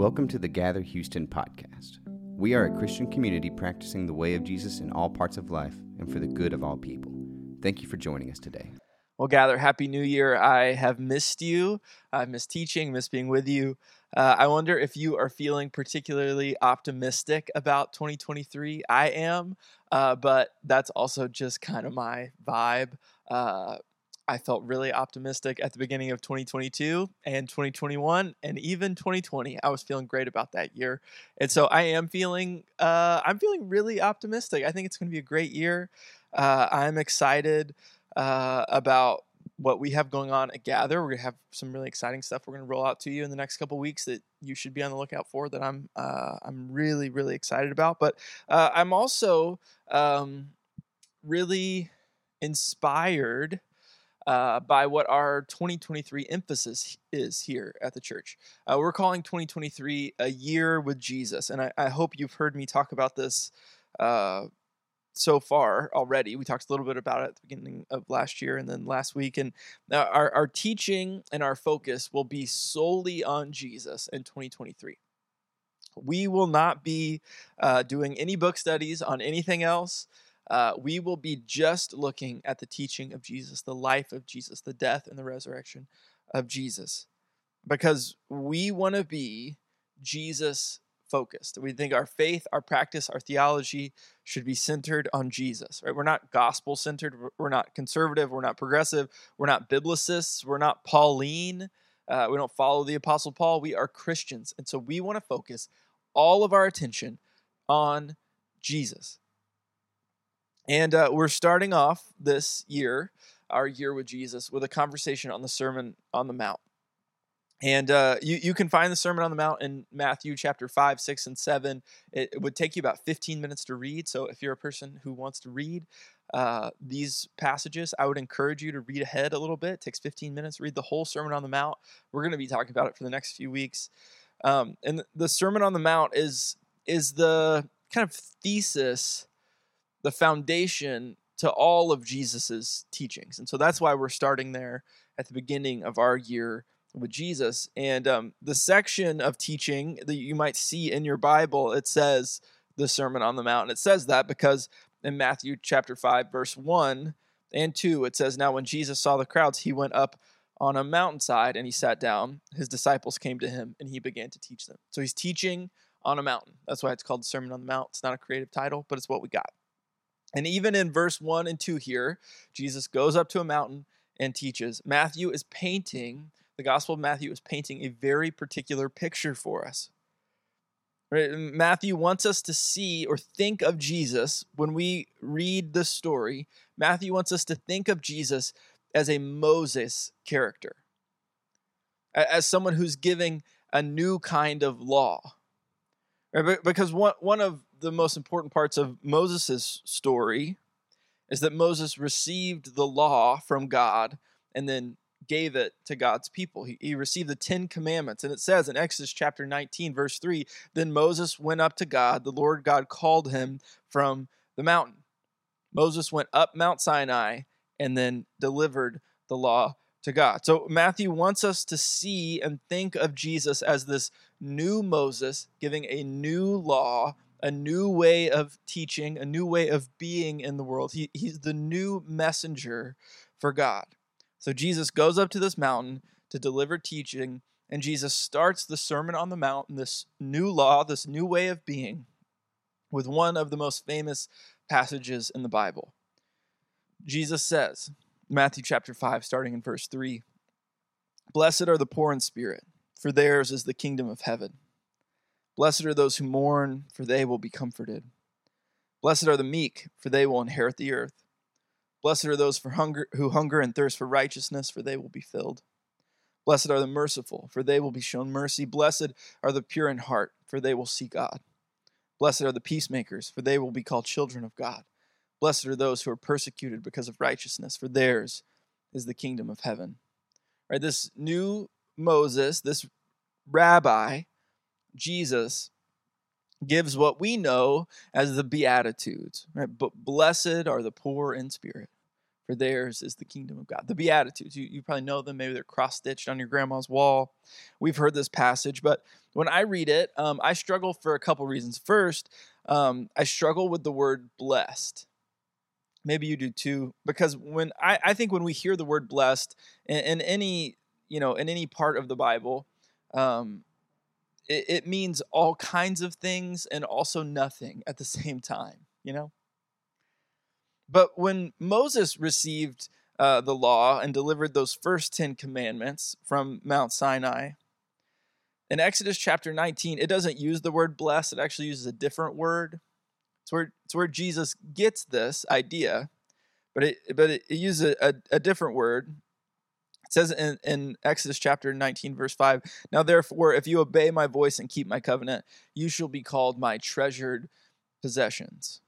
Welcome to the Gather Houston podcast. We are a Christian community practicing the way of Jesus in all parts of life and for the good of all people. Thank you for joining us today. Well, Gather, Happy New Year. I have missed you. I've missed teaching, missed being with you. Uh, I wonder if you are feeling particularly optimistic about 2023. I am, uh, but that's also just kind of my vibe. Uh, I felt really optimistic at the beginning of 2022 and 2021 and even 2020. I was feeling great about that year. And so I am feeling uh, I'm feeling really optimistic. I think it's going to be a great year. Uh, I'm excited uh, about what we have going on at Gather. We're going to have some really exciting stuff we're going to roll out to you in the next couple weeks that you should be on the lookout for that I'm uh, I'm really really excited about. But uh, I'm also um, really inspired uh, by what our 2023 emphasis is here at the church. Uh, we're calling 2023 a year with Jesus, and I, I hope you've heard me talk about this uh, so far already. We talked a little bit about it at the beginning of last year and then last week, and our, our teaching and our focus will be solely on Jesus in 2023. We will not be uh, doing any book studies on anything else uh, we will be just looking at the teaching of Jesus, the life of Jesus, the death and the resurrection of Jesus, because we want to be Jesus focused. We think our faith, our practice, our theology should be centered on Jesus, right? We're not gospel centered. We're not conservative. We're not progressive. We're not biblicists. We're not Pauline. Uh, we don't follow the Apostle Paul. We are Christians. And so we want to focus all of our attention on Jesus. And uh, we're starting off this year, our year with Jesus, with a conversation on the Sermon on the Mount. And uh, you, you can find the Sermon on the Mount in Matthew chapter 5, 6, and 7. It, it, would take you about 15 minutes to read. So if you're a person who wants to read uh, these passages, I would encourage you to read ahead a little bit. It takes 15 minutes, read the whole Sermon on the Mount. We're going to be talking about it for the next few weeks. Um, and the Sermon on the Mount is, is the kind of thesis the foundation to all of Jesus's teachings. And so that's why we're starting there at the beginning of our year with Jesus. And um, the section of teaching that you might see in your Bible, it says the Sermon on the Mount. And it says that because in Matthew chapter 5, verse 1 and 2, it says, Now when Jesus saw the crowds, he went up on a mountainside and he sat down. His disciples came to him and he began to teach them. So he's teaching on a mountain. That's why it's called the Sermon on the Mount. It's not a creative title, but it's what we got. And even in verse 1 and 2 here, Jesus goes up to a mountain and teaches. Matthew is painting, the Gospel of Matthew is painting a very particular picture for us. Right? Matthew wants us to see or think of Jesus when we read the story. Matthew wants us to think of Jesus as a Moses character, as someone who's giving a new kind of law. Right? Because one, one of the most important parts of Moses' story is that Moses received the law from God and then gave it to God's people. He, he, received the Ten Commandments. And it says in Exodus chapter 19, verse 3 Then Moses went up to God. The Lord God called him from the mountain. Moses went up Mount Sinai and then delivered the law to God. So Matthew wants us to see and think of Jesus as this new Moses giving a new law a new way of teaching, a new way of being in the world. He, he's the new messenger for God. So Jesus goes up to this mountain to deliver teaching, and Jesus starts the Sermon on the Mount, this new law, this new way of being, with one of the most famous passages in the Bible. Jesus says, Matthew chapter 5, starting in verse 3 Blessed are the poor in spirit, for theirs is the kingdom of heaven. Blessed are those who mourn, for they will be comforted. Blessed are the meek, for they will inherit the earth. Blessed are those for hunger, who hunger and thirst for righteousness, for they will be filled. Blessed are the merciful, for they will be shown mercy. Blessed are the pure in heart, for they will see God. Blessed are the peacemakers, for they will be called children of God. Blessed are those who are persecuted because of righteousness, for theirs is the kingdom of heaven. Right, this new Moses, this rabbi, Jesus gives what we know as the Beatitudes. Right? But blessed are the poor in spirit, for theirs is the kingdom of God. The Beatitudes, you, you probably know them. Maybe they're cross stitched on your grandma's wall. We've heard this passage, but when I read it, um, I struggle for a couple reasons. First, um, I struggle with the word blessed. Maybe you do too, because when I, I think when we hear the word blessed in, in any you know in any part of the Bible, um, it, it means all kinds of things and also nothing at the same time. You know. But when Moses received uh, the law and delivered those first 10 commandments from Mount Sinai, in Exodus chapter 19, it doesn't use the word blessed, it actually uses a different word. It's where, it's where Jesus gets this idea, but it, but it, it uses a, a, a different word. It says in, in Exodus chapter 19, verse 5 Now therefore, if you obey my voice and keep my covenant, you shall be called my treasured possessions.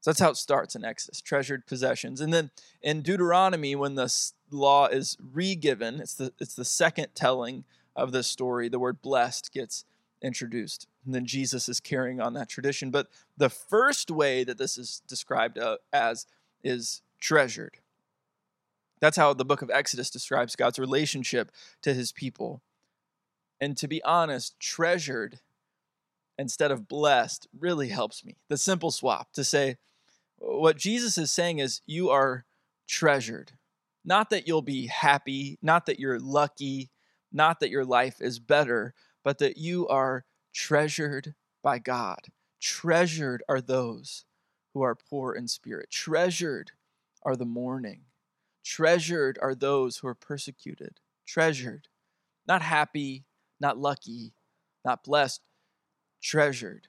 So that's how it starts in Exodus, treasured possessions. And then in Deuteronomy, when the law is re-given, it's the it's the second telling of the story. The word blessed gets introduced, and then Jesus is carrying on that tradition. But the first way that this is described uh, as is treasured. That's how the book of Exodus describes God's relationship to His people. And to be honest, treasured instead of blessed really helps me. The simple swap to say what Jesus is saying is, you are treasured. Not that you'll be happy, not that you're lucky, not that your life is better, but that you are treasured by God. Treasured are those who are poor in spirit. Treasured are the mourning. Treasured are those who are persecuted. Treasured. Not happy, not lucky, not blessed. Treasured.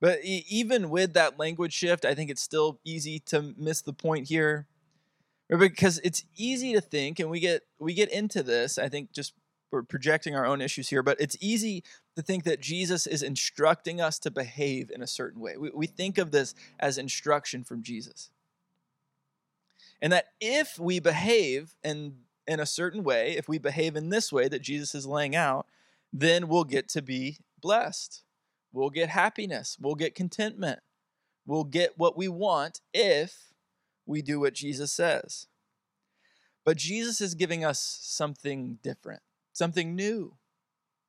But even with that language shift, I think it's still easy to miss the point here. Because it's easy to think, and we get we get into this, I think just we're projecting our own issues here, but it's easy to think that Jesus is instructing us to behave in a certain way. We, we think of this as instruction from Jesus. And that if we behave in, in a certain way, if we behave in this way that Jesus is laying out, then we'll get to be blessed. We'll get happiness. We'll get contentment. We'll get what we want if we do what Jesus says. But Jesus is giving us something different, something new,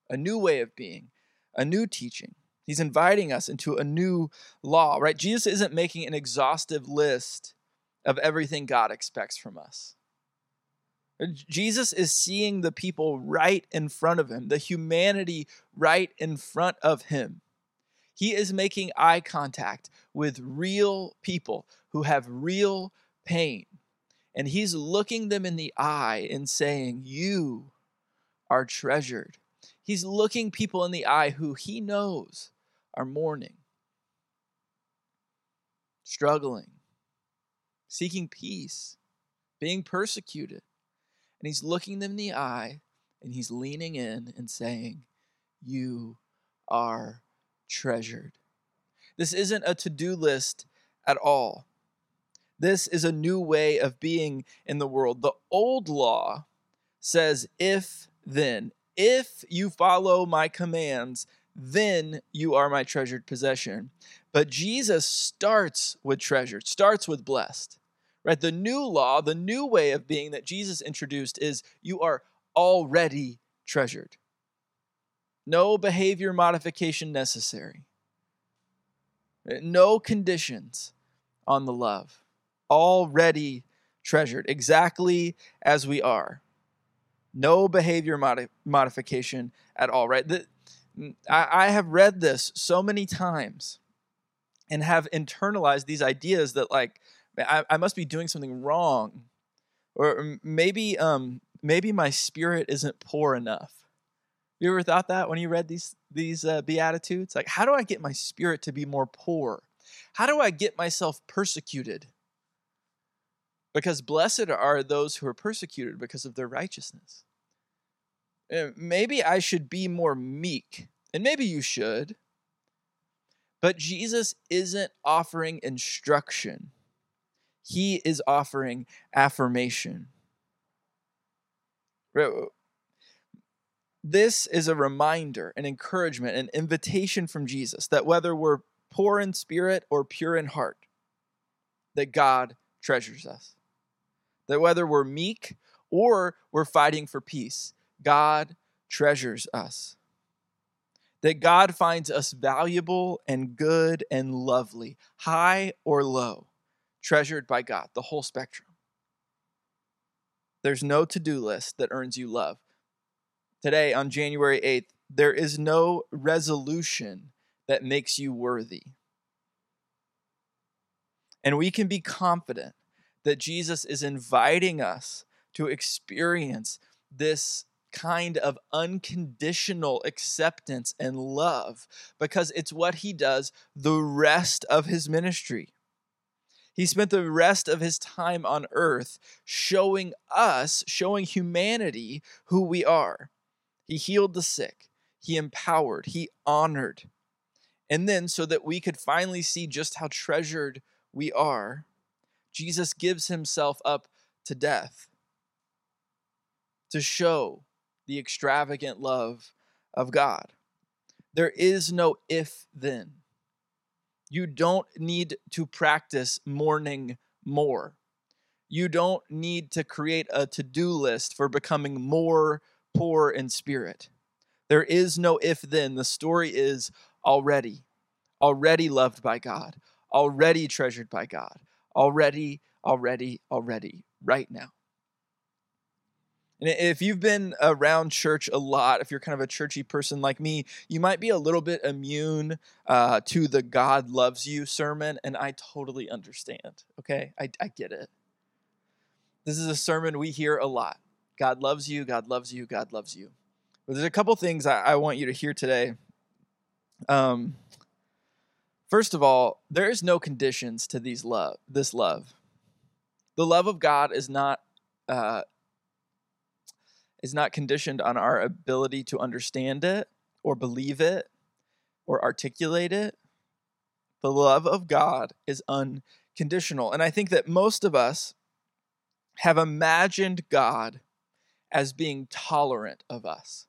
a new way of being, a new teaching. He's inviting us into a new law, right? Jesus isn't making an exhaustive list of everything God expects from us. Jesus is seeing the people right in front of him, the humanity right in front of him. He is making eye contact with real people who have real pain. And he's looking them in the eye and saying, You are treasured. He's looking people in the eye who he knows are mourning, struggling, seeking peace, being persecuted. And he's looking them in the eye and he's leaning in and saying, You are treasured. This isn't a to do list at all. This is a new way of being in the world. The old law says, if then, if you follow my commands, then you are my treasured possession. But Jesus starts with treasured, starts with blessed. Right? The new law, the new way of being that Jesus introduced is you are already treasured. No behavior modification necessary. No conditions on the love. Already treasured, exactly as we are. No behavior modi- modification at all, right? The, I, I have read this so many times and have internalized these ideas that, like, I, I must be doing something wrong. Or maybe, um, maybe my spirit isn't poor enough you ever thought that when you read these these uh, beatitudes? Like, how do I get my spirit to be more poor? How do I get myself persecuted? Because blessed are those who are persecuted because of their righteousness. Maybe I should be more meek, and maybe you should. But Jesus isn't offering instruction. He is offering affirmation. Uh, this is a reminder, an encouragement, an invitation from Jesus that whether we're poor in spirit or pure in heart, that God treasures us. That whether we're meek or we're fighting for peace, God treasures us. That God finds us valuable and good and lovely, high or low, treasured by God, the whole spectrum. There's no to do list that earns you love. Today, on January 8th, there is no resolution that makes you worthy. And we can be confident that Jesus is inviting us to experience this kind of unconditional acceptance and love because it's what he does the rest of his ministry. He spent the rest of his time on earth showing us, showing humanity who we are. He healed the sick, he empowered, he honored. And then, so that we could finally see just how treasured we are, Jesus gives himself up to death to show the extravagant love of God. There is no if then. You don't need to practice mourning more. You don't need to create a to do list for becoming more poor in spirit. There is no if then. The story is already, already loved by God, already treasured by God, already, already, already, right now. And if you've been around church a lot, if you're kind of a churchy person like me, you might be a little bit immune uh, to the God loves you sermon, and I totally understand. Okay, I, I get it. This is a sermon we hear a lot. God loves you, God loves you, God loves you. But there's a couple things I, I want you to hear today. Um, first of all, there is no conditions to these love. This love, the love of God is not uh, is not conditioned on our ability to understand it or believe it or articulate it. The love of God is unconditional. And I think that most of us have imagined God as being tolerant of us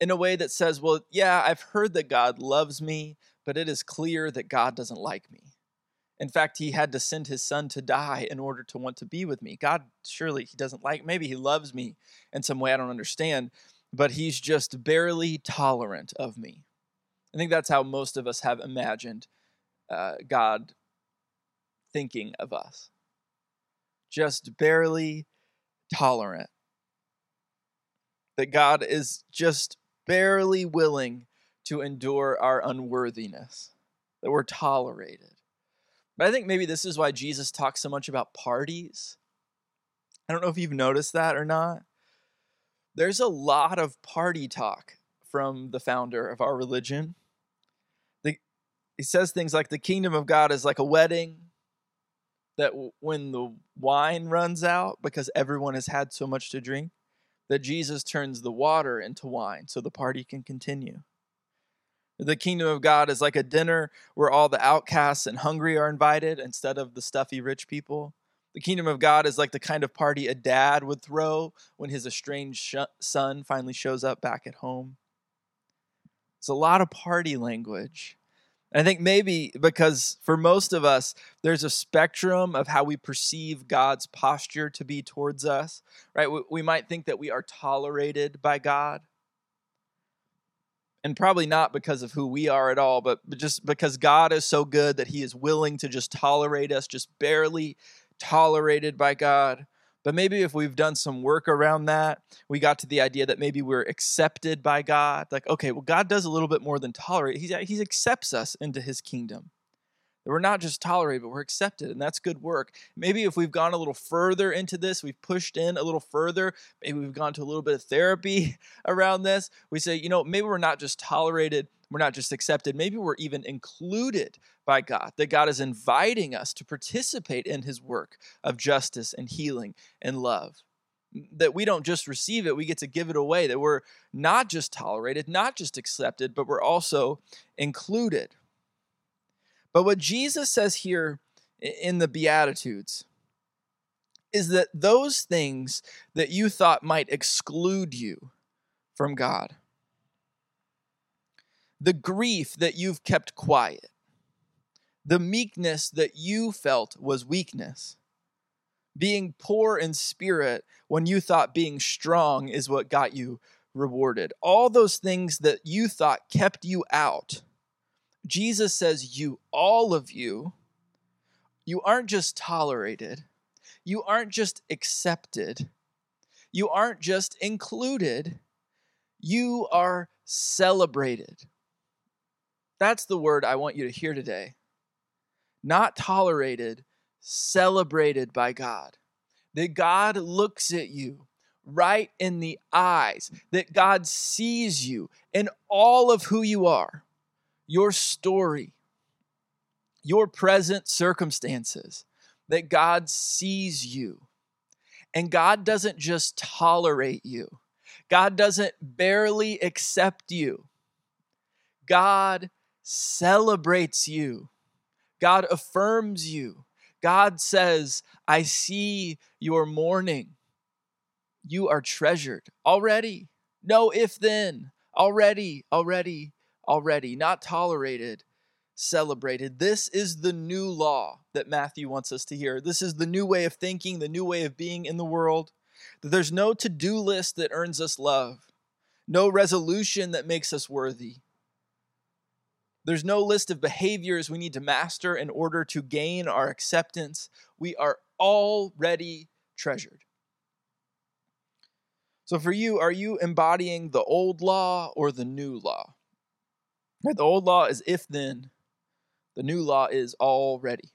in a way that says, well, yeah, I've heard that God loves me, but it is clear that God doesn't like me. In fact, he had to send his son to die in order to want to be with me. God, surely he doesn't like, maybe he loves me in some way I don't understand, but he's just barely tolerant of me. I think that's how most of us have imagined uh, God thinking of us. Just barely tolerant. That God is just barely willing to endure our unworthiness, that we're tolerated. But I think maybe this is why Jesus talks so much about parties. I don't know if you've noticed that or not. There's a lot of party talk from the founder of our religion. The, he says things like the kingdom of God is like a wedding that when the wine runs out because everyone has had so much to drink, that Jesus turns the water into wine so the party can continue. The kingdom of God is like a dinner where all the outcasts and hungry are invited instead of the stuffy rich people. The kingdom of God is like the kind of party a dad would throw when his estranged son finally shows up back at home. It's a lot of party language. I think maybe because for most of us, there's a spectrum of how we perceive God's posture to be towards us, right? We might think that we are tolerated by God and probably not because of who we are at all, but just because God is so good that He is willing to just tolerate us, just barely tolerated by God. But maybe if we've done some work around that, we got to the idea that maybe we're accepted by God. Like, okay, well, God does a little bit more than tolerate. He, he accepts us into His kingdom. We're not just tolerated, but we're accepted, and that's good work. Maybe if we've gone a little further into this, we've pushed in a little further, maybe we've gone to a little bit of therapy around this. We say, you know, maybe we're not just tolerated, we're not just accepted, maybe we're even included by God, that God is inviting us to participate in his work of justice and healing and love that we don't just receive it, we get to give it away, that we're not just tolerated, not just accepted, but we're also included. But what Jesus says here in the Beatitudes is that those things that you thought might exclude you from God, the grief that you've kept quiet, The meekness that you felt was weakness. Being poor in spirit when you thought being strong is what got you rewarded. All those things that you thought kept you out. Jesus says, You, all of you, you aren't just tolerated, you aren't just accepted, you aren't just included, you are celebrated. That's the word I want you to hear today. Not tolerated, celebrated by God. That God looks at you right in the eyes, that God sees you in all of who you are, your story, your present circumstances, that God sees you. And God doesn't just tolerate you, God doesn't barely accept you. God celebrates you. God affirms you. God says, I see your mourning. You are treasured already. No if then. Already, already, already. Not tolerated, celebrated. This is the new law that Matthew wants us to hear. This is the new way of thinking, the new way of being in the world. That there's no to do list that earns us love, no resolution that makes us worthy. There's no list of behaviors we need to master in order to gain our acceptance. We are already treasured. So, for you, are you embodying the old law or the new law? The old law is if then, the new law is already.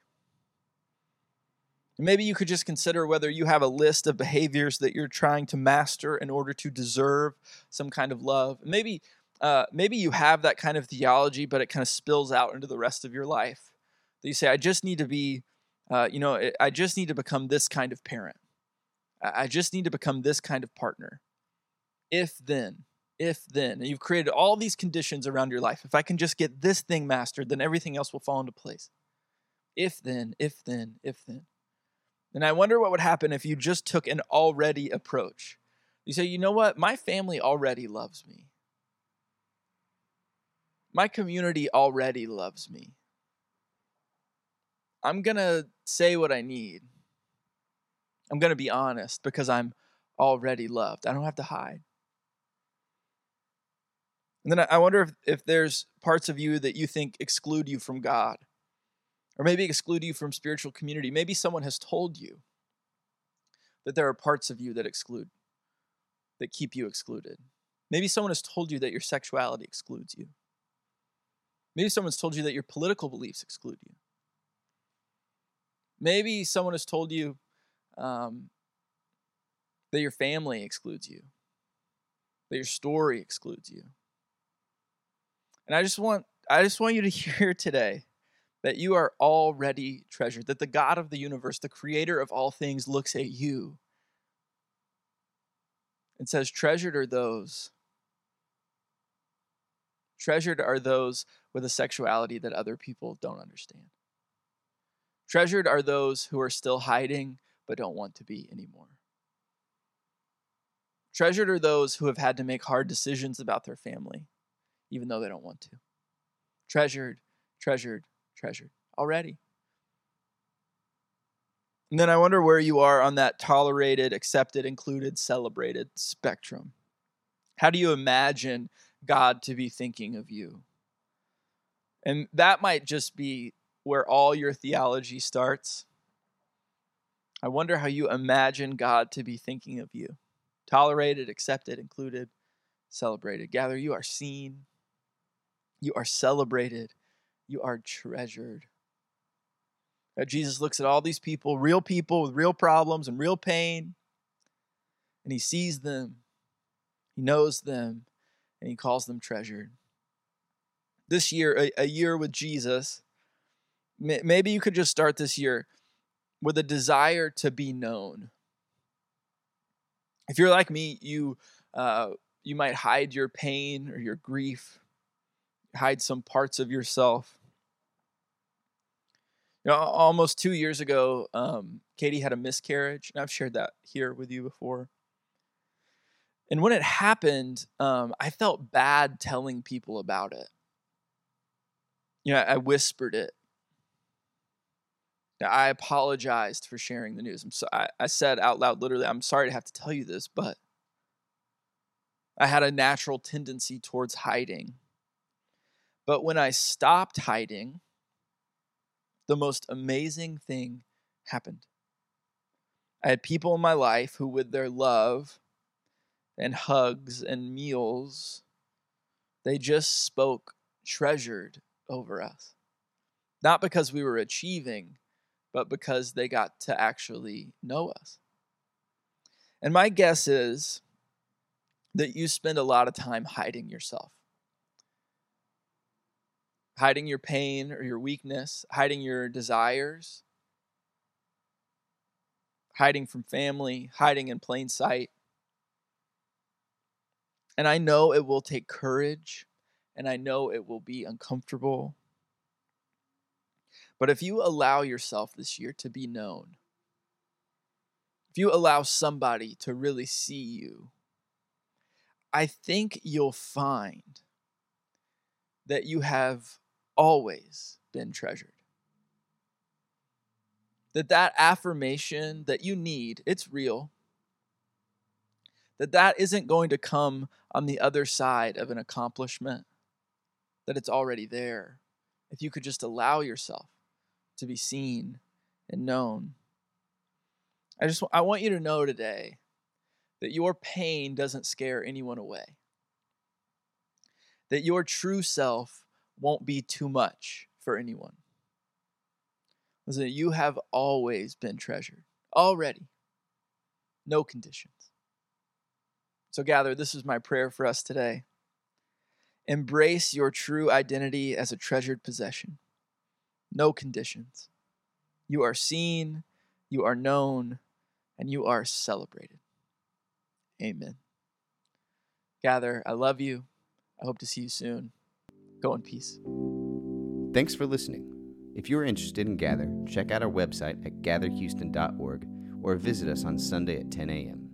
Maybe you could just consider whether you have a list of behaviors that you're trying to master in order to deserve some kind of love. Maybe, uh, maybe you have that kind of theology, but it kind of spills out into the rest of your life. That you say, I just need to be, uh, you know, I just need to become this kind of parent. I just need to become this kind of partner. If then, if then, and you've created all these conditions around your life. If I can just get this thing mastered, then everything else will fall into place. If then, if then, if then. And I wonder what would happen if you just took an already approach. You say, you know what? My family already loves me. My community already loves me. I'm going to say what I need. I'm going to be honest because I'm already loved. I don't have to hide. And then I wonder if, if there's parts of you that you think exclude you from God or maybe exclude you from spiritual community. Maybe someone has told you that there are parts of you that exclude, that keep you excluded. Maybe someone has told you that your sexuality excludes you. Maybe someone's told you that your political beliefs exclude you. Maybe someone has told you um, that your family excludes you, that your story excludes you. And I just want I just want you to hear today that you are already treasured, that the God of the universe, the creator of all things, looks at you and says, Treasured are those. Treasured are those with a sexuality that other people don't understand. Treasured are those who are still hiding but don't want to be anymore. Treasured are those who have had to make hard decisions about their family, even though they don't want to. Treasured, treasured, treasured already. And then I wonder where you are on that tolerated, accepted, included, celebrated spectrum. How do you imagine God to be thinking of you? And that might just be where all your theology starts. I wonder how you imagine God to be thinking of you. Tolerated, accepted, included, celebrated. Gather, you are seen, you are celebrated, you are treasured. That Jesus looks at all these people, real people with real problems and real pain, and he sees them, he knows them, and he calls them treasured. This year, a, a year with Jesus, maybe you could just start this year with a desire to be known. If you're like me, you uh, you might hide your pain or your grief hide some parts of yourself. You know, almost two years ago, um, Katie had a miscarriage, and I've shared that here with you before. And when it happened, um, I felt bad telling people about it. You know, I whispered it. Now, I apologized for sharing the news. I'm so, I, I said out loud, literally, I'm sorry to have to tell you this, but I had a natural tendency towards hiding. But when I stopped hiding, the most amazing thing happened. I had people in my life who, with their love and hugs and meals, they just spoke treasured over us. Not because we were achieving, but because they got to actually know us. And my guess is that you spend a lot of time hiding yourself hiding your pain or your weakness, hiding your desires, hiding from family, hiding in plain sight. And I know it will take courage and I know it will be uncomfortable. But if you allow yourself this year to be known, if you allow somebody to really see you, I think you'll find that you have always been treasured. That that affirmation that you need, it's real. That that isn't going to come on the other side of an accomplishment. That it's already there. If you could just allow yourself to be seen and known. I just I want you to know today that your pain doesn't scare anyone away. That your true self won't be too much for anyone. Listen, you have always been treasured, already. No conditions. So, gather, this is my prayer for us today. Embrace your true identity as a treasured possession. No conditions. You are seen, you are known, and you are celebrated. Amen. Gather, I love you. I hope to see you soon. Go in peace. Thanks for listening. If you're interested in Gather, check out our website at gatherhouston.org or visit us on Sunday at 10 a.m.